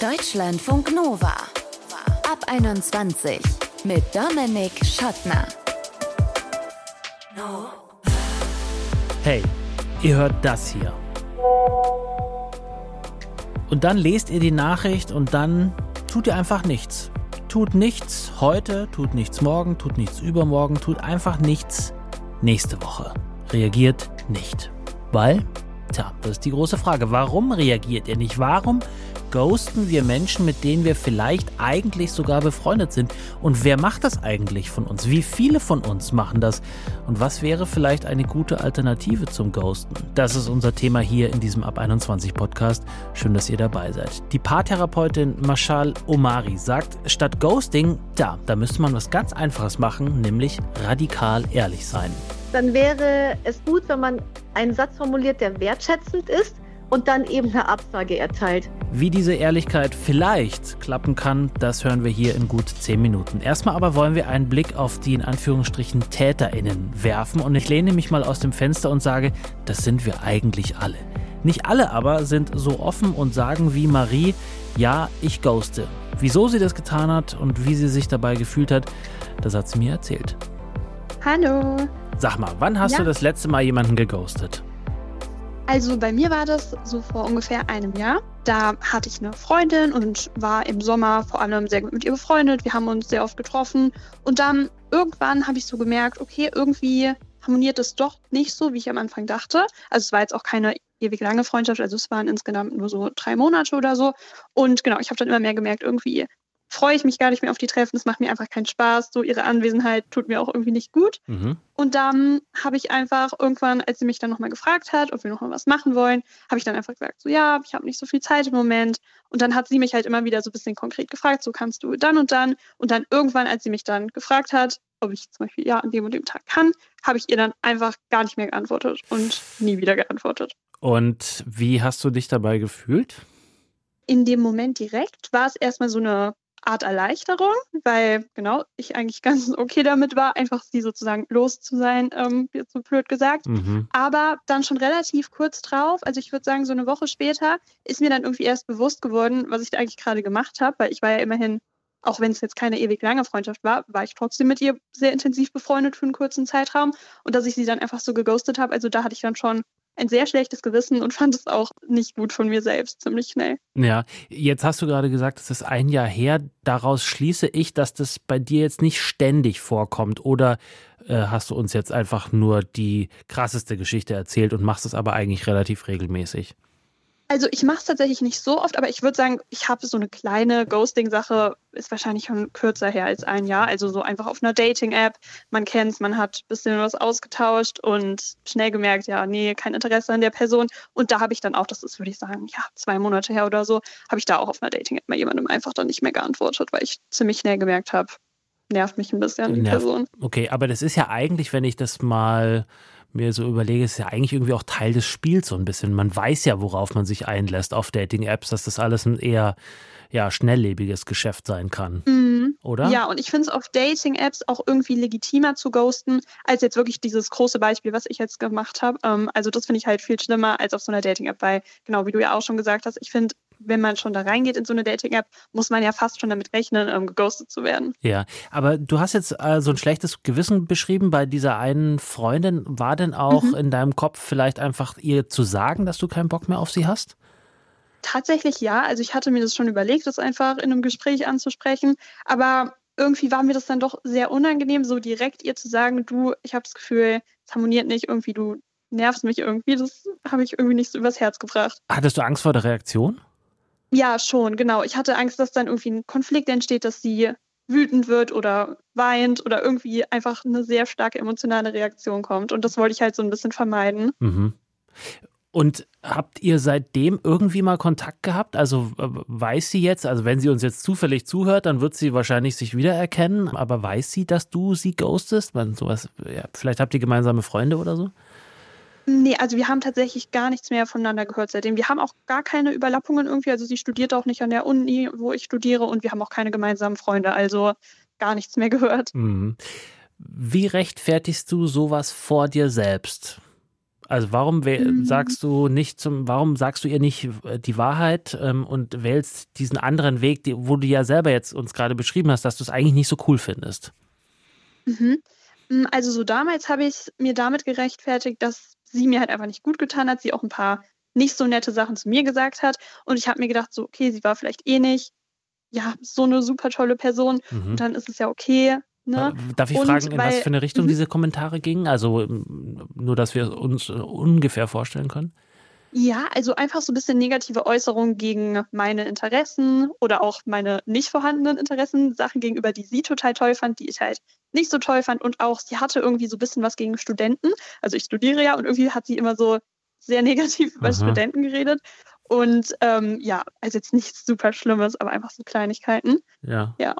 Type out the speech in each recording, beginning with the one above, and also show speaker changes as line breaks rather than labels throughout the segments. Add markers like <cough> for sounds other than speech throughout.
Deutschlandfunk Nova. Ab 21 mit Dominik Schottner.
Hey, ihr hört das hier. Und dann lest ihr die Nachricht und dann tut ihr einfach nichts. Tut nichts heute, tut nichts morgen, tut nichts übermorgen, tut einfach nichts nächste Woche. Reagiert nicht. Weil, tja, das ist die große Frage. Warum reagiert ihr nicht? Warum ghosten wir Menschen, mit denen wir vielleicht eigentlich sogar befreundet sind? Und wer macht das eigentlich von uns? Wie viele von uns machen das? Und was wäre vielleicht eine gute Alternative zum Ghosten? Das ist unser Thema hier in diesem Ab 21 Podcast. Schön, dass ihr dabei seid. Die Paartherapeutin Mashal Omari sagt, statt Ghosting, da, da müsste man was ganz Einfaches machen, nämlich radikal ehrlich sein.
Dann wäre es gut, wenn man einen Satz formuliert, der wertschätzend ist und dann eben eine Absage erteilt.
Wie diese Ehrlichkeit vielleicht klappen kann, das hören wir hier in gut 10 Minuten. Erstmal aber wollen wir einen Blick auf die in Anführungsstrichen TäterInnen werfen und ich lehne mich mal aus dem Fenster und sage, das sind wir eigentlich alle. Nicht alle aber sind so offen und sagen wie Marie, ja, ich ghoste. Wieso sie das getan hat und wie sie sich dabei gefühlt hat, das hat sie mir erzählt.
Hallo.
Sag mal, wann hast
Ja.
du das letzte Mal jemanden geghostet?
Also bei mir war das so vor ungefähr einem Jahr. Da hatte ich eine Freundin und war im Sommer vor allem sehr gut mit ihr befreundet. Wir haben uns sehr oft getroffen. Und dann irgendwann habe ich so gemerkt, okay, irgendwie harmoniert es doch nicht so, wie ich am Anfang dachte. Also es war jetzt auch keine ewig lange Freundschaft, also es waren insgesamt nur so drei Monate oder so. Und genau, ich habe dann immer mehr gemerkt, irgendwie freue ich mich gar nicht mehr auf die Treffen. Es macht mir einfach keinen Spaß. So ihre Anwesenheit tut mir auch irgendwie nicht gut.
Mhm.
Und dann habe ich einfach irgendwann, als sie mich dann nochmal gefragt hat, ob wir nochmal was machen wollen, habe ich dann einfach gesagt, so ja, ich habe nicht so viel Zeit im Moment. Und dann hat sie mich halt immer wieder so ein bisschen konkret gefragt, so kannst du dann und dann. Und dann irgendwann, als sie mich dann gefragt hat, ob ich zum Beispiel ja an dem und dem Tag kann, habe ich ihr dann einfach gar nicht mehr geantwortet und nie wieder geantwortet.
Und wie hast du dich dabei gefühlt?
In dem Moment direkt war es erstmal so eine Art Erleichterung, weil genau ich eigentlich ganz <laughs> okay damit war, einfach sie sozusagen los zu sein, ähm, jetzt so blöd gesagt.
Mhm.
Aber dann schon relativ kurz drauf, also ich würde sagen, so eine Woche später, ist mir dann irgendwie erst bewusst geworden, was ich da eigentlich gerade gemacht habe, weil ich war ja immerhin, auch wenn es jetzt keine ewig lange Freundschaft war, war ich trotzdem mit ihr sehr intensiv befreundet für einen kurzen Zeitraum und dass ich sie dann einfach so geghostet habe, also da hatte ich dann schon ein sehr schlechtes Gewissen und fand es auch nicht gut von mir selbst, ziemlich schnell.
Ja, jetzt hast du gerade gesagt, es ist ein Jahr her. Daraus schließe ich, dass das bei dir jetzt nicht ständig vorkommt. Oder äh, hast du uns jetzt einfach nur die krasseste Geschichte erzählt und machst es aber eigentlich relativ regelmäßig?
Also ich mache es tatsächlich nicht so oft, aber ich würde sagen, ich habe so eine kleine Ghosting-Sache, ist wahrscheinlich schon kürzer her als ein Jahr. Also so einfach auf einer Dating-App. Man kennt man hat ein bisschen was ausgetauscht und schnell gemerkt, ja, nee, kein Interesse an der Person. Und da habe ich dann auch, das ist, würde ich sagen, ja, zwei Monate her oder so, habe ich da auch auf einer Dating-App mal jemandem einfach dann nicht mehr geantwortet, weil ich ziemlich schnell gemerkt habe, nervt mich ein bisschen die. Person.
Okay, aber das ist ja eigentlich, wenn ich das mal mir so überlege, ist ja eigentlich irgendwie auch Teil des Spiels so ein bisschen. Man weiß ja, worauf man sich einlässt auf Dating-Apps, dass das alles ein eher ja, schnelllebiges Geschäft sein kann,
Mhm.
oder?
Ja, und ich finde es auf Dating-Apps auch irgendwie legitimer zu ghosten, als jetzt wirklich dieses große Beispiel, was ich jetzt gemacht habe. Ähm, also das finde ich halt viel schlimmer als auf so einer Dating-App, weil, genau wie du ja auch schon gesagt hast, ich finde, wenn man schon da reingeht in so eine Dating-App, muss man ja fast schon damit rechnen, ähm, geghostet zu werden.
Ja, aber du hast jetzt äh, so ein schlechtes Gewissen beschrieben bei dieser einen Freundin. War denn auch
Mhm.
in deinem Kopf vielleicht einfach ihr zu sagen, dass du keinen Bock mehr auf sie hast?
Tatsächlich ja, also ich hatte mir das schon überlegt, das einfach in einem Gespräch anzusprechen, aber irgendwie war mir das dann doch sehr unangenehm, so direkt ihr zu sagen, du, ich habe das Gefühl, es harmoniert nicht, irgendwie du nervst mich irgendwie, das habe ich irgendwie nicht so übers Herz gebracht.
Hattest du Angst vor der Reaktion?
Ja, schon, genau. Ich hatte Angst, dass dann irgendwie ein Konflikt entsteht, dass sie wütend wird oder weint oder irgendwie einfach eine sehr starke emotionale Reaktion kommt. Und das wollte ich halt so ein bisschen vermeiden.
Mhm. Und habt ihr seitdem irgendwie mal Kontakt gehabt? Also weiß sie jetzt, also wenn sie uns jetzt zufällig zuhört, dann wird sie wahrscheinlich sich wiedererkennen, aber weiß sie, dass du sie ghostest? Man, sowas, ja, vielleicht habt ihr gemeinsame Freunde oder so?
Nee, also wir haben tatsächlich gar nichts mehr voneinander gehört seitdem. Wir haben auch gar keine Überlappungen irgendwie. Also sie studiert auch nicht an der Uni, wo ich studiere und wir haben auch keine gemeinsamen Freunde. Also gar nichts mehr gehört.
Mhm. Wie rechtfertigst du sowas vor dir selbst? Also warum
Mhm.
sagst du nicht zum, warum sagst du ihr nicht äh, die Wahrheit ähm, und wählst diesen anderen Weg, die, wo du ja selber jetzt uns gerade beschrieben hast, dass du es eigentlich nicht so cool findest?
Mhm. Mm, Also so damals habe ich mir damit gerechtfertigt, dass sie mir halt einfach nicht gut getan hat, sie auch ein paar nicht so nette Sachen zu mir gesagt hat. Und ich habe mir gedacht, so, okay, sie war vielleicht eh nicht, ja, so eine super tolle Person.
Mhm.
Und dann ist es ja okay. Ne?
Darf ich
Und
fragen, in was
weil-
für eine Richtung
Mhm.
diese Kommentare gingen? Also nur, dass wir uns äh, ungefähr vorstellen können.
Ja, also einfach so ein bisschen negative Äußerungen gegen meine Interessen oder auch meine nicht vorhandenen Interessen, Sachen gegenüber, die sie total toll fand, die ich halt nicht so toll fand. Und auch sie hatte irgendwie so ein bisschen was gegen Studenten. Also ich studiere ja und irgendwie hat sie immer so sehr <laughs> negativ über
Aha.
Studenten geredet. Und ähm, ja, also jetzt nichts super Schlimmes, aber einfach so Kleinigkeiten.
Ja.
Ja.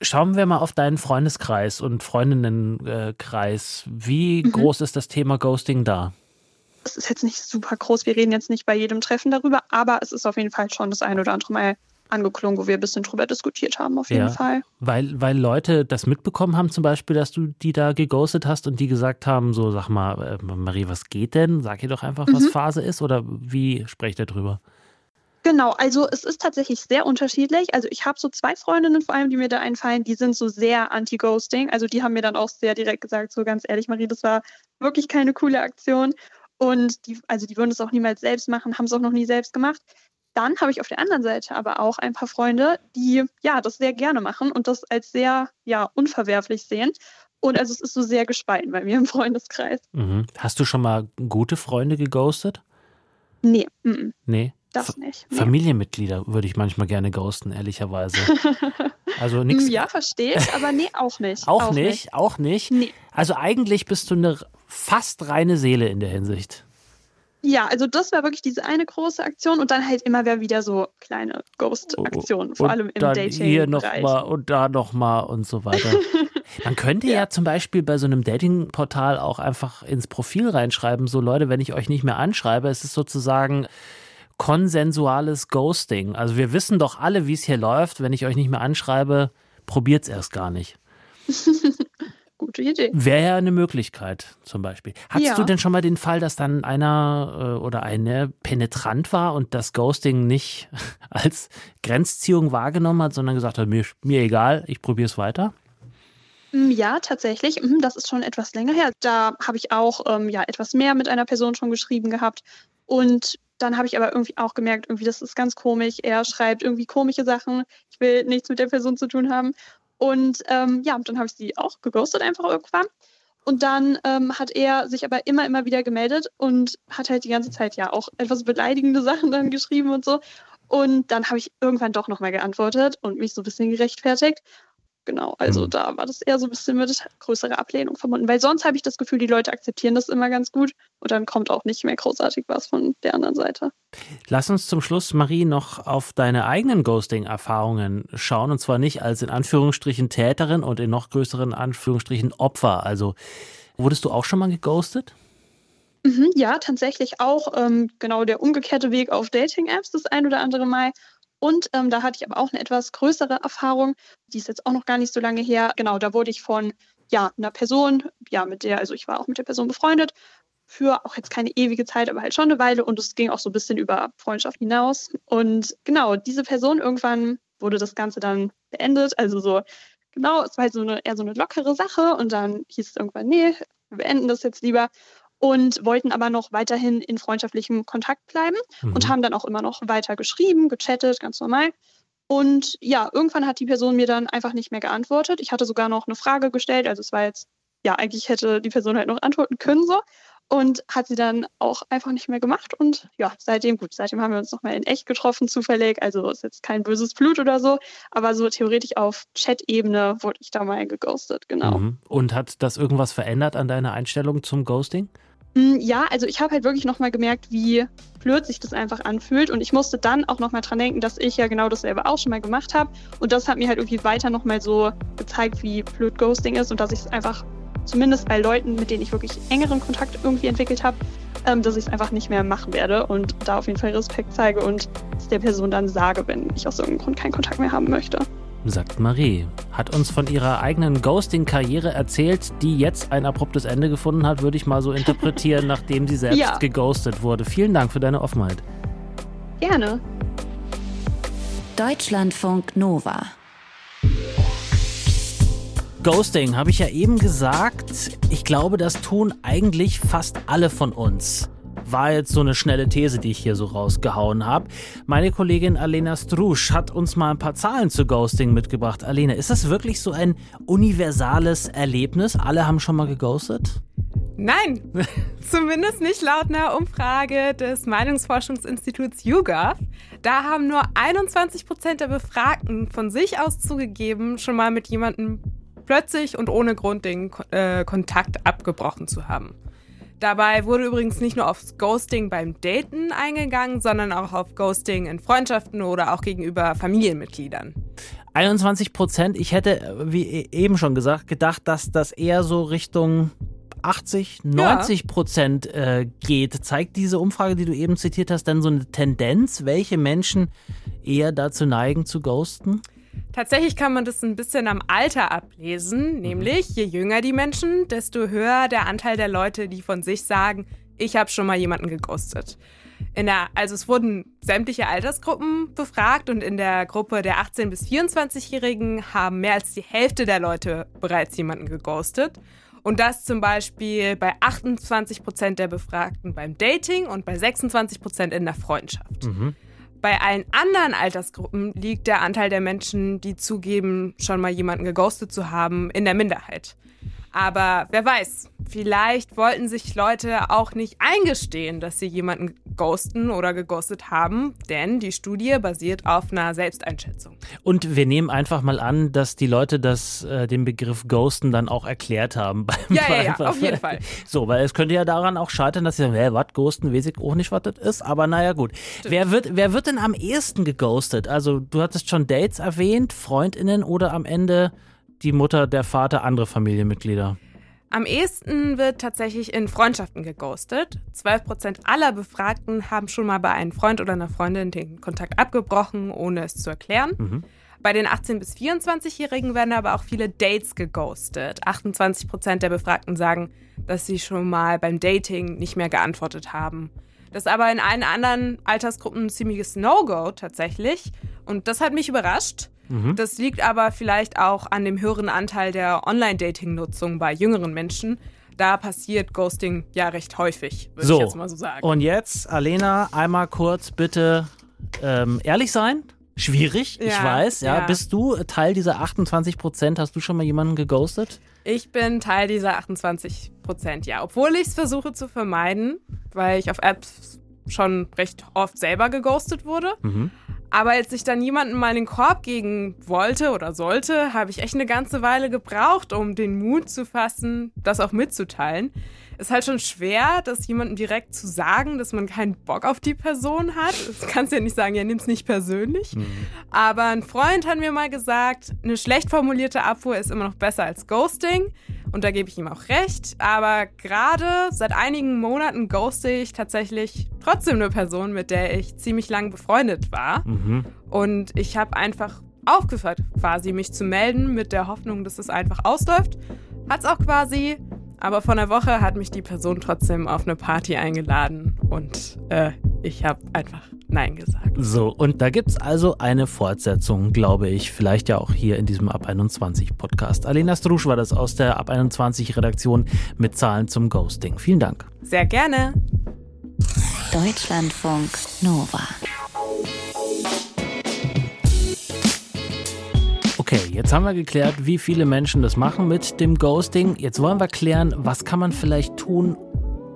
Schauen wir mal auf deinen Freundeskreis und Freundinnenkreis. Wie
Mhm.
groß ist das Thema Ghosting da?
Es ist jetzt nicht super groß. Wir reden jetzt nicht bei jedem Treffen darüber, aber es ist auf jeden Fall schon das ein oder andere Mal angeklungen, wo wir ein bisschen drüber diskutiert haben, auf jeden
Ja.
Fall.
Weil, weil Leute das mitbekommen haben, zum Beispiel, dass du die da geghostet hast und die gesagt haben: So, sag mal, äh, Marie, was geht denn? Sag ihr doch einfach, was
Mhm.
Phase ist oder wie sprecht ihr drüber?
Genau, also es ist tatsächlich sehr unterschiedlich. Also ich habe so zwei Freundinnen vor allem, die mir da einfallen, die sind so sehr anti-Ghosting. Also die haben mir dann auch sehr direkt gesagt, so ganz ehrlich, Marie, das war wirklich keine coole Aktion. Und die, also die würden es auch niemals selbst machen, haben es auch noch nie selbst gemacht. Dann habe ich auf der anderen Seite aber auch ein paar Freunde, die ja das sehr gerne machen und das als sehr ja unverwerflich sehen. Und also es ist so sehr gespalten bei mir im Freundeskreis.
Mhm. Hast du schon mal gute Freunde geghostet?
Nee, mm, mm,
Nee.
das nicht. Nee.
Familienmitglieder würde ich manchmal gerne ghosten, ehrlicherweise. <laughs> Also nichts.
Ja, verstehe ich, aber nee, auch nicht.
Auch, nicht, auch nicht.
Nee.
Also eigentlich bist du eine fast reine Seele in der Hinsicht.
Ja, also das war wirklich diese eine große Aktion und dann halt immer wieder so kleine Ghost-Aktionen, vor
Und
allem im
dann Hier noch mal und da noch mal und so weiter. <laughs> Man könnte ja. zum Beispiel bei so einem Dating-Portal auch einfach ins Profil reinschreiben, so Leute, wenn ich euch nicht mehr anschreibe, es ist sozusagen konsensuales Ghosting. Also wir wissen doch alle, wie es hier läuft. Wenn ich euch nicht mehr anschreibe, probiert es erst gar nicht. <laughs>
Gute Idee.
Wäre ja eine Möglichkeit, zum Beispiel. Hattest
Ja.
du denn schon mal den Fall, dass dann einer äh, oder eine penetrant war und das Ghosting nicht <laughs> als Grenzziehung wahrgenommen hat, sondern gesagt hat, mir, mir egal, ich probiere es weiter?
Mm, Ja, tatsächlich. Mhm, Das ist schon etwas länger her. Da habe ich auch ähm, ja, etwas mehr mit einer Person schon geschrieben gehabt. Und dann habe ich aber irgendwie auch gemerkt, irgendwie, das ist ganz komisch. Er schreibt irgendwie komische Sachen. Ich will nichts mit der Person zu tun haben. Und ähm, ja, dann habe ich sie auch geghostet einfach irgendwann. Und dann ähm, hat er sich aber immer, immer wieder gemeldet und hat halt die ganze Zeit ja auch etwas beleidigende <laughs> Sachen dann geschrieben und so. Und dann habe ich irgendwann doch nochmal geantwortet und mich so ein bisschen gerechtfertigt. Genau, also
Hm.
da war das eher so ein bisschen mit größerer Ablehnung verbunden. Weil sonst habe ich das Gefühl, die Leute akzeptieren das immer ganz gut und dann kommt auch nicht mehr großartig was von der anderen Seite.
Lass uns zum Schluss, Marie, noch auf deine eigenen Ghosting-Erfahrungen schauen. Und zwar nicht als in Anführungsstrichen Täterin und in noch größeren Anführungsstrichen Opfer. Also wurdest du auch schon mal geghostet?
Mhm, ja, tatsächlich auch ähm, genau der umgekehrte Weg auf Dating-Apps das ein oder andere Mal. Und ähm, da hatte ich aber auch eine etwas größere Erfahrung, die ist jetzt auch noch gar nicht so lange her. Genau, da wurde ich von ja, einer Person, ja, mit der, also ich war auch mit der Person befreundet, für auch jetzt keine ewige Zeit, aber halt schon eine Weile. Und es ging auch so ein bisschen über Freundschaft hinaus. Und genau, diese Person, irgendwann wurde das Ganze dann beendet. Also so, genau, es war halt so eine, eher so eine lockere Sache. Und dann hieß es irgendwann, nee, wir beenden das jetzt lieber und wollten aber noch weiterhin in freundschaftlichem Kontakt bleiben und
Mhm.
haben dann auch immer noch weiter geschrieben, gechattet, ganz normal. Und ja, irgendwann hat die Person mir dann einfach nicht mehr geantwortet. Ich hatte sogar noch eine Frage gestellt, also es war jetzt, ja, eigentlich hätte die Person halt noch antworten können so. Und hat sie dann auch einfach nicht mehr gemacht. Und ja, seitdem, gut, seitdem haben wir uns nochmal in echt getroffen, zufällig. Also ist jetzt kein böses Blut oder so. Aber so theoretisch auf Chat-Ebene wurde ich da mal geghostet, genau.
Mhm. Und hat das irgendwas verändert an deiner Einstellung zum Ghosting?
Mm, Ja, also ich habe halt wirklich nochmal gemerkt, wie blöd sich das einfach anfühlt. Und ich musste dann auch nochmal dran denken, dass ich ja genau dasselbe auch schon mal gemacht habe. Und das hat mir halt irgendwie weiter nochmal so gezeigt, wie blöd Ghosting ist und dass ich es einfach, zumindest bei Leuten, mit denen ich wirklich engeren Kontakt irgendwie entwickelt habe, ähm, dass ich es einfach nicht mehr machen werde und da auf jeden Fall Respekt zeige und es der Person dann sage, wenn ich aus irgendeinem Grund keinen Kontakt mehr haben möchte.
Sagt Marie. Hat uns von ihrer eigenen Ghosting-Karriere erzählt, die jetzt ein abruptes Ende gefunden hat, würde ich mal so interpretieren, <laughs> nachdem sie selbst ja. geghostet wurde. Vielen Dank für deine Offenheit.
Gerne.
Deutschlandfunk Nova.
Ghosting habe ich ja eben gesagt. Ich glaube, das tun eigentlich fast alle von uns. War jetzt so eine schnelle These, die ich hier so rausgehauen habe. Meine Kollegin Alena Strusch hat uns mal ein paar Zahlen zu Ghosting mitgebracht. Alena, ist das wirklich so ein universales Erlebnis? Alle haben schon mal geghostet?
Nein, <laughs> zumindest nicht laut einer Umfrage des Meinungsforschungsinstituts YouGov. Da haben nur 21 Prozent der Befragten von sich aus zugegeben, schon mal mit jemandem plötzlich und ohne Grund den äh, Kontakt abgebrochen zu haben. Dabei wurde übrigens nicht nur aufs Ghosting beim Daten eingegangen, sondern auch auf Ghosting in Freundschaften oder auch gegenüber Familienmitgliedern.
21 Prozent. Ich hätte, wie e-, eben schon gesagt, gedacht, dass das eher so Richtung 80, 90 Prozent ja. äh, geht. Zeigt diese Umfrage, die du eben zitiert hast, dann so eine Tendenz, welche Menschen eher dazu neigen zu ghosten?
Tatsächlich kann man das ein bisschen am Alter ablesen, mhm. nämlich je jünger die Menschen, desto höher der Anteil der Leute, die von sich sagen, ich habe schon mal jemanden geghostet. In der, also es wurden sämtliche Altersgruppen befragt und in der Gruppe der 18- bis 24-Jährigen haben mehr als die Hälfte der Leute bereits jemanden geghostet. Und das zum Beispiel bei 28 Prozent der Befragten beim Dating und bei 26 Prozent in der Freundschaft. Mhm. Bei allen anderen Altersgruppen liegt der Anteil der Menschen, die zugeben, schon mal jemanden geghostet zu haben, in der Minderheit. Aber wer weiß, vielleicht wollten sich Leute auch nicht eingestehen, dass sie jemanden ghosten oder geghostet haben, denn die Studie basiert auf einer Selbsteinschätzung.
Und wir nehmen einfach mal an, dass die Leute das, äh, den Begriff ghosten dann auch erklärt haben. <laughs>
Beim, ja, ja, ja, auf jeden Fall. <laughs>
So, weil es könnte ja daran auch scheitern, dass sie sagen, hä, was, ghosten, weiß ich auch nicht, was das ist, aber naja, gut. Wer wird, wer wird denn am ehesten geghostet? Also, du hattest schon Dates erwähnt, FreundInnen oder am Ende die Mutter, der Vater, andere Familienmitglieder?
Am ehesten wird tatsächlich in Freundschaften geghostet. 12% aller Befragten haben schon mal bei einem Freund oder einer Freundin den Kontakt abgebrochen, ohne es zu erklären. Mhm. Bei den 18- bis 24-Jährigen werden aber auch viele Dates geghostet. 28% der Befragten sagen, dass sie schon mal beim Dating nicht mehr geantwortet haben. Das ist aber in allen anderen Altersgruppen ein ziemliches No-Go tatsächlich. Und das hat mich überrascht. Mhm. Das liegt aber vielleicht auch an dem höheren Anteil der Online-Dating-Nutzung bei jüngeren Menschen. Da passiert Ghosting ja recht häufig, würde so. ich jetzt mal so sagen.
Und jetzt, Alena, einmal kurz bitte ähm, ehrlich sein. Schwierig, ja, ich weiß. Ja. ja. Bist du Teil dieser 28 Prozent? Hast du schon mal jemanden geghostet?
Ich bin Teil dieser 28 Prozent, ja. Obwohl ich es versuche zu vermeiden, weil ich auf Apps schon recht oft selber geghostet wurde. Mhm. Aber als ich dann jemanden mal in den Korb gegen wollte oder sollte, habe ich echt eine ganze Weile gebraucht, um den Mut zu fassen, das auch mitzuteilen. Ist halt schon schwer, das jemandem direkt zu sagen, dass man keinen Bock auf die Person hat. Das kannst du ja nicht sagen, ja, nimm's nicht persönlich. Mhm. Aber ein Freund hat mir mal gesagt, eine schlecht formulierte Abfuhr ist immer noch besser als Ghosting. Und da gebe ich ihm auch recht. Aber gerade seit einigen Monaten ghoste ich tatsächlich trotzdem eine Person, mit der ich ziemlich lang befreundet war. Mhm. Und ich habe einfach aufgehört, quasi mich zu melden, mit der Hoffnung, dass es einfach ausläuft. Hat es auch quasi. Aber vor einer Woche hat mich die Person trotzdem auf eine Party eingeladen und äh, ich habe einfach Nein gesagt.
So, und da gibt es also eine Fortsetzung, glaube ich, vielleicht ja auch hier in diesem Ab 21 Podcast. Alena Strusch war das aus der Ab 21 Redaktion mit Zahlen zum Ghosting. Vielen Dank.
Sehr gerne.
Deutschlandfunk Nova.
Okay, jetzt haben wir geklärt, wie viele Menschen das machen mit dem Ghosting. Jetzt wollen wir klären, was kann man vielleicht tun,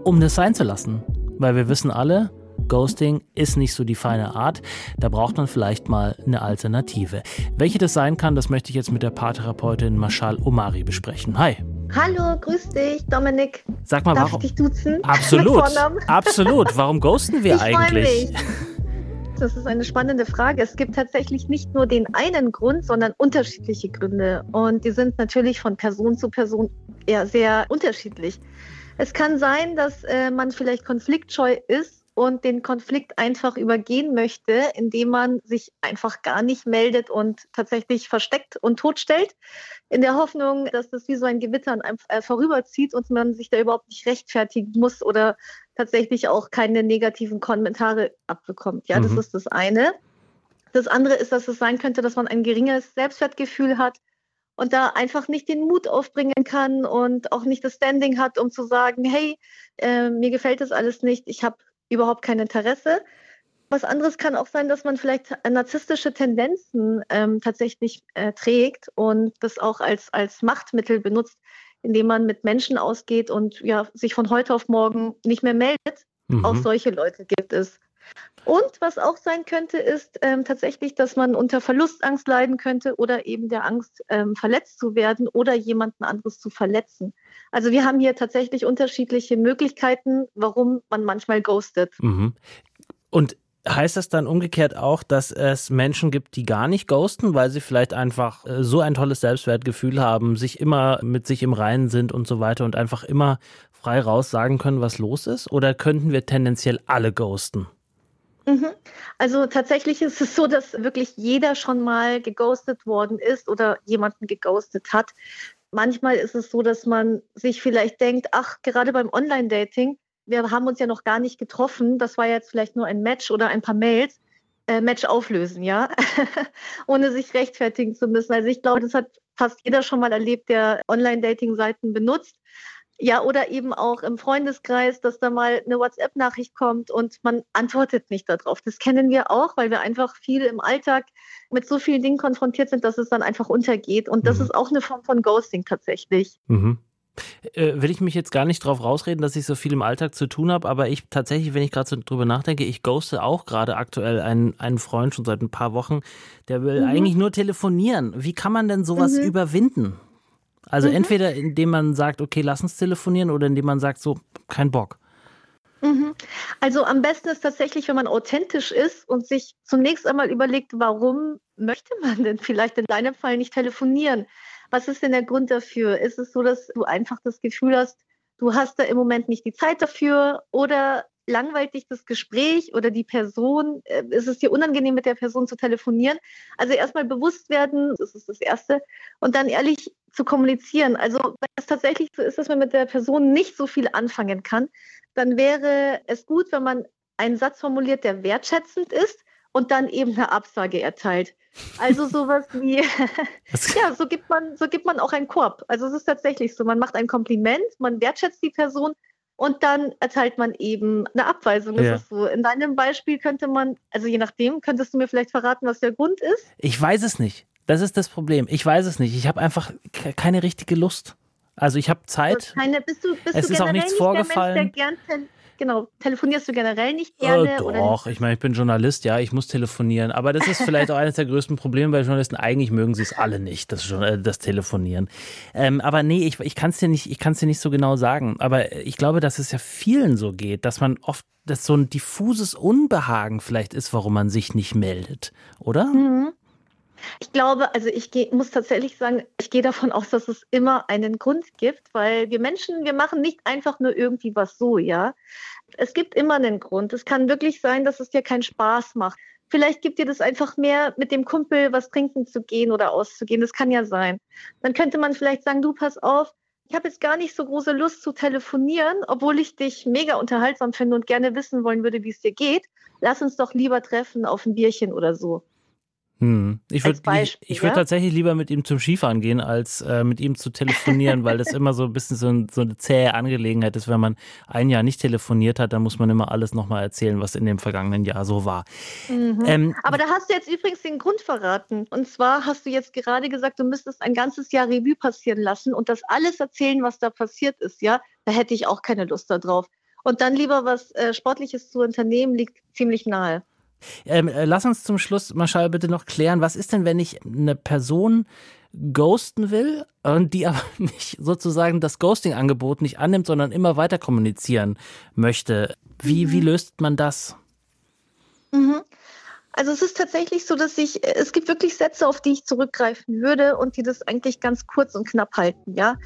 um das sein zu lassen. Weil wir wissen alle, Ghosting ist nicht so die feine Art. Da braucht man vielleicht mal eine Alternative. Welche das sein kann, das möchte ich jetzt mit der Paartherapeutin Mashal Omari besprechen. Hi.
Hallo, grüß dich, Dominik.
Sag mal,
Darf
warum?
Ich dich duzen?
Absolut. Absolut. Warum ghosten wir
ich
eigentlich?
Mich. Das ist eine spannende Frage. Es gibt tatsächlich nicht nur den einen Grund, sondern unterschiedliche Gründe. Und die sind natürlich von Person zu Person eher sehr unterschiedlich. Es kann sein, dass äh, man vielleicht konfliktscheu ist und den Konflikt einfach übergehen möchte, indem man sich einfach gar nicht meldet und tatsächlich versteckt und totstellt, in der Hoffnung, dass das wie so ein Gewitter an einem äh, vorüberzieht und man sich da überhaupt nicht rechtfertigen muss oder tatsächlich auch keine negativen Kommentare abbekommt. Ja, mhm. das ist das eine. Das andere ist, dass es sein könnte, dass man ein geringes Selbstwertgefühl hat und da einfach nicht den Mut aufbringen kann und auch nicht das Standing hat, um zu sagen, hey, äh, mir gefällt das alles nicht, ich habe überhaupt kein Interesse. Was anderes kann auch sein, dass man vielleicht narzisstische Tendenzen ähm, tatsächlich äh, trägt und das auch als, als Machtmittel benutzt, indem man mit Menschen ausgeht und ja, sich von heute auf morgen nicht mehr meldet. Mhm. Auch solche Leute gibt es. Und was auch sein könnte, ist ähm, tatsächlich, dass man unter Verlustangst leiden könnte oder eben der Angst, ähm, verletzt zu werden oder jemanden anderes zu verletzen. Also wir haben hier tatsächlich unterschiedliche Möglichkeiten, warum man manchmal ghostet.
Mhm. Und Heißt das dann umgekehrt auch, dass es Menschen gibt, die gar nicht ghosten, weil sie vielleicht einfach äh, so ein tolles Selbstwertgefühl haben, sich immer mit sich im Reinen sind und so weiter und einfach immer frei raus sagen können, was los ist? Oder könnten wir tendenziell alle ghosten?
Mhm. Also tatsächlich ist es so, dass wirklich jeder schon mal geghostet worden ist oder jemanden geghostet hat. Manchmal ist es so, dass man sich vielleicht denkt, ach, gerade beim Online-Dating, wir haben uns ja noch gar nicht getroffen, das war jetzt vielleicht nur ein Match oder ein paar Mails, äh, Match auflösen, ja, <laughs> ohne sich rechtfertigen zu müssen. Also ich glaube, das hat fast jeder schon mal erlebt, der Online-Dating-Seiten benutzt. Ja, oder eben auch im Freundeskreis, dass da mal eine WhatsApp-Nachricht kommt und man antwortet nicht darauf. Das kennen wir auch, weil wir einfach viel im Alltag mit so vielen Dingen konfrontiert sind, dass es dann einfach untergeht. Und das mhm. ist auch eine Form von Ghosting tatsächlich.
Mhm. Äh, will ich mich jetzt gar nicht drauf rausreden, dass ich so viel im Alltag zu tun habe, aber ich tatsächlich, wenn ich gerade so drüber nachdenke, ich ghoste auch gerade aktuell einen, einen Freund schon seit ein paar Wochen, der will mhm. eigentlich nur telefonieren. Wie kann man denn sowas mhm. überwinden? Also mhm. entweder indem man sagt, okay, lass uns telefonieren oder indem man sagt, so, kein Bock.
Mhm. Also am besten ist tatsächlich, wenn man authentisch ist und sich zunächst einmal überlegt, warum möchte man denn vielleicht in deinem Fall nicht telefonieren? Was ist denn der Grund dafür? Ist es so, dass du einfach das Gefühl hast, du hast da im Moment nicht die Zeit dafür oder langweilt dich das Gespräch oder die Person? Äh, ist es dir unangenehm, mit der Person zu telefonieren? Also erstmal bewusst werden, das ist das Erste. Und dann ehrlich zu kommunizieren. Also wenn es tatsächlich so ist, dass man mit der Person nicht so viel anfangen kann, dann wäre es gut, wenn man einen Satz formuliert, der wertschätzend ist und dann eben eine Absage erteilt. Also sowas <laughs> wie, <laughs> ja, so gibt man, so gibt man auch einen Korb. Also es ist tatsächlich so, man macht ein Kompliment, man wertschätzt die Person und dann erteilt man eben eine Abweisung. Das ja. ist so. In deinem Beispiel könnte man, also je nachdem, könntest du mir vielleicht verraten, was der Grund ist?
Ich weiß es nicht. Das ist das Problem. Ich weiß es nicht. Ich habe einfach keine richtige Lust. Also ich habe Zeit.
Keine, bist du, bist
es
du
ist auch nichts
nicht
vorgefallen.
Der Mensch, der genau, telefonierst du generell nicht gerne?
Äh, doch, ich meine, ich bin Journalist, ja, ich muss telefonieren. Aber das ist vielleicht auch eines der größten Probleme bei Journalisten. Eigentlich mögen sie es alle nicht, das, äh, das Telefonieren. Ähm, aber nee, ich, ich kann es dir, nicht, dir nicht so genau sagen. Aber ich glaube, dass es ja vielen so geht, dass man oft dass so ein diffuses Unbehagen vielleicht ist, warum man sich nicht meldet, oder?
Mhm. Ich glaube, also ich geh, muss tatsächlich sagen, ich gehe davon aus, dass es immer einen Grund gibt, weil wir Menschen, wir machen nicht einfach nur irgendwie was so, ja. Es gibt immer einen Grund. Es kann wirklich sein, dass es dir keinen Spaß macht. Vielleicht gibt dir das einfach mehr, mit dem Kumpel was trinken zu gehen oder auszugehen. Das kann ja sein. Dann könnte man vielleicht sagen, du pass auf, ich habe jetzt gar nicht so große Lust zu telefonieren, obwohl ich dich mega unterhaltsam finde und gerne wissen wollen würde, wie es dir geht. Lass uns doch lieber treffen auf ein Bierchen oder so.
Hm. Ich würde ich, ich würd ja? tatsächlich lieber mit ihm zum Skifahren gehen, als äh, mit ihm zu telefonieren, weil das immer so ein bisschen so, ein, so, eine zähe Angelegenheit ist. Wenn man ein Jahr nicht telefoniert hat, dann muss man immer alles nochmal erzählen, was in dem vergangenen Jahr so war.
Mhm. Ähm, Aber da hast du jetzt übrigens den Grund verraten. Und zwar hast du jetzt gerade gesagt, du müsstest ein ganzes Jahr Revue passieren lassen und das alles erzählen, was da passiert ist. Ja, da hätte ich auch keine Lust darauf. Und dann lieber was äh, Sportliches zu unternehmen, liegt ziemlich nahe.
Ähm, äh, lass uns zum Schluss, Marschall, bitte noch klären, was ist denn, wenn ich eine Person ghosten will und die <laughs> aber nicht sozusagen das Ghosting-Angebot nicht annimmt, sondern immer weiter kommunizieren möchte? Wie, mhm. wie löst man das?
Mhm. Also es ist tatsächlich so, dass ich, es gibt wirklich Sätze, auf die ich zurückgreifen würde und die das eigentlich ganz kurz und knapp halten, ja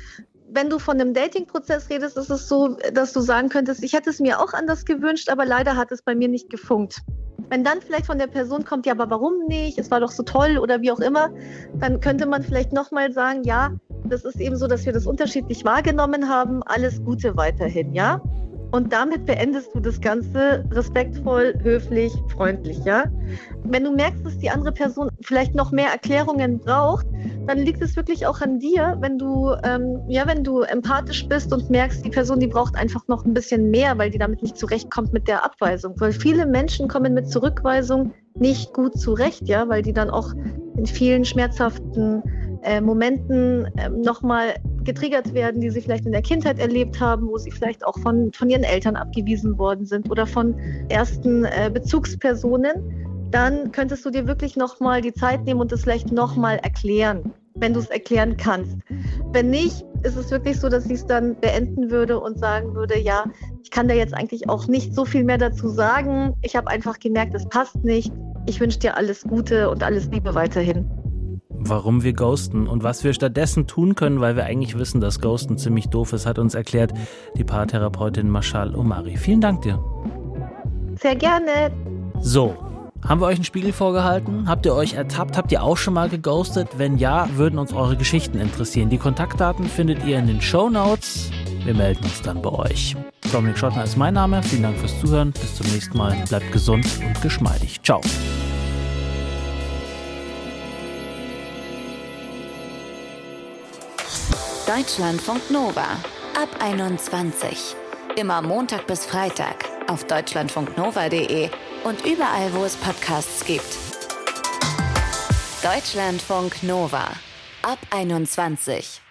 wenn du von einem Dating-Prozess redest, ist es so, dass du sagen könntest, ich hätte es mir auch anders gewünscht, aber leider hat es bei mir nicht gefunkt. Wenn dann vielleicht von der Person kommt, ja, aber warum nicht? Es war doch so toll oder wie auch immer, dann könnte man vielleicht nochmal sagen, ja, das ist eben so, dass wir das unterschiedlich wahrgenommen haben. Alles Gute weiterhin, ja? Und damit beendest du das Ganze respektvoll, höflich, freundlich, ja? Wenn du merkst, dass die andere Person vielleicht noch mehr Erklärungen braucht, dann liegt es wirklich auch an dir, wenn du, ähm, ja, wenn du empathisch bist und merkst, die Person, die braucht einfach noch ein bisschen mehr, weil die damit nicht zurechtkommt mit der Abweisung. Weil viele Menschen kommen mit Zurückweisung nicht gut zurecht, ja, weil die dann auch in vielen schmerzhaften äh, Momenten äh, nochmal getriggert werden, die sie vielleicht in der Kindheit erlebt haben, wo sie vielleicht auch von, von ihren Eltern abgewiesen worden sind oder von ersten äh, Bezugspersonen, dann könntest du dir wirklich nochmal die Zeit nehmen und das vielleicht nochmal erklären, wenn du es erklären kannst. Wenn nicht, ist es wirklich so, dass ich es dann beenden würde und sagen würde, ja, ich kann da jetzt eigentlich auch nicht so viel mehr dazu sagen. Ich habe einfach gemerkt, es passt nicht. Ich wünsche dir alles Gute und alles Liebe weiterhin
warum wir ghosten und was wir stattdessen tun können, weil wir eigentlich wissen, dass Ghosten ziemlich doof ist, hat uns erklärt die Paartherapeutin Mashal Omari. Vielen Dank dir.
Sehr gerne.
So, haben wir euch einen Spiegel vorgehalten? Habt ihr euch ertappt? Habt ihr auch schon mal geghostet? Wenn ja, würden uns eure Geschichten interessieren. Die Kontaktdaten findet ihr in den Show Notes. Wir melden uns dann bei euch. Dominik Schottner ist mein Name. Vielen Dank fürs Zuhören. Bis zum nächsten Mal. Bleibt gesund und geschmeidig. Ciao.
Deutschlandfunk Nova ab 21. Immer Montag bis Freitag auf deutschlandfunknova.de und überall, wo es Podcasts gibt. Deutschlandfunk Nova ab 21.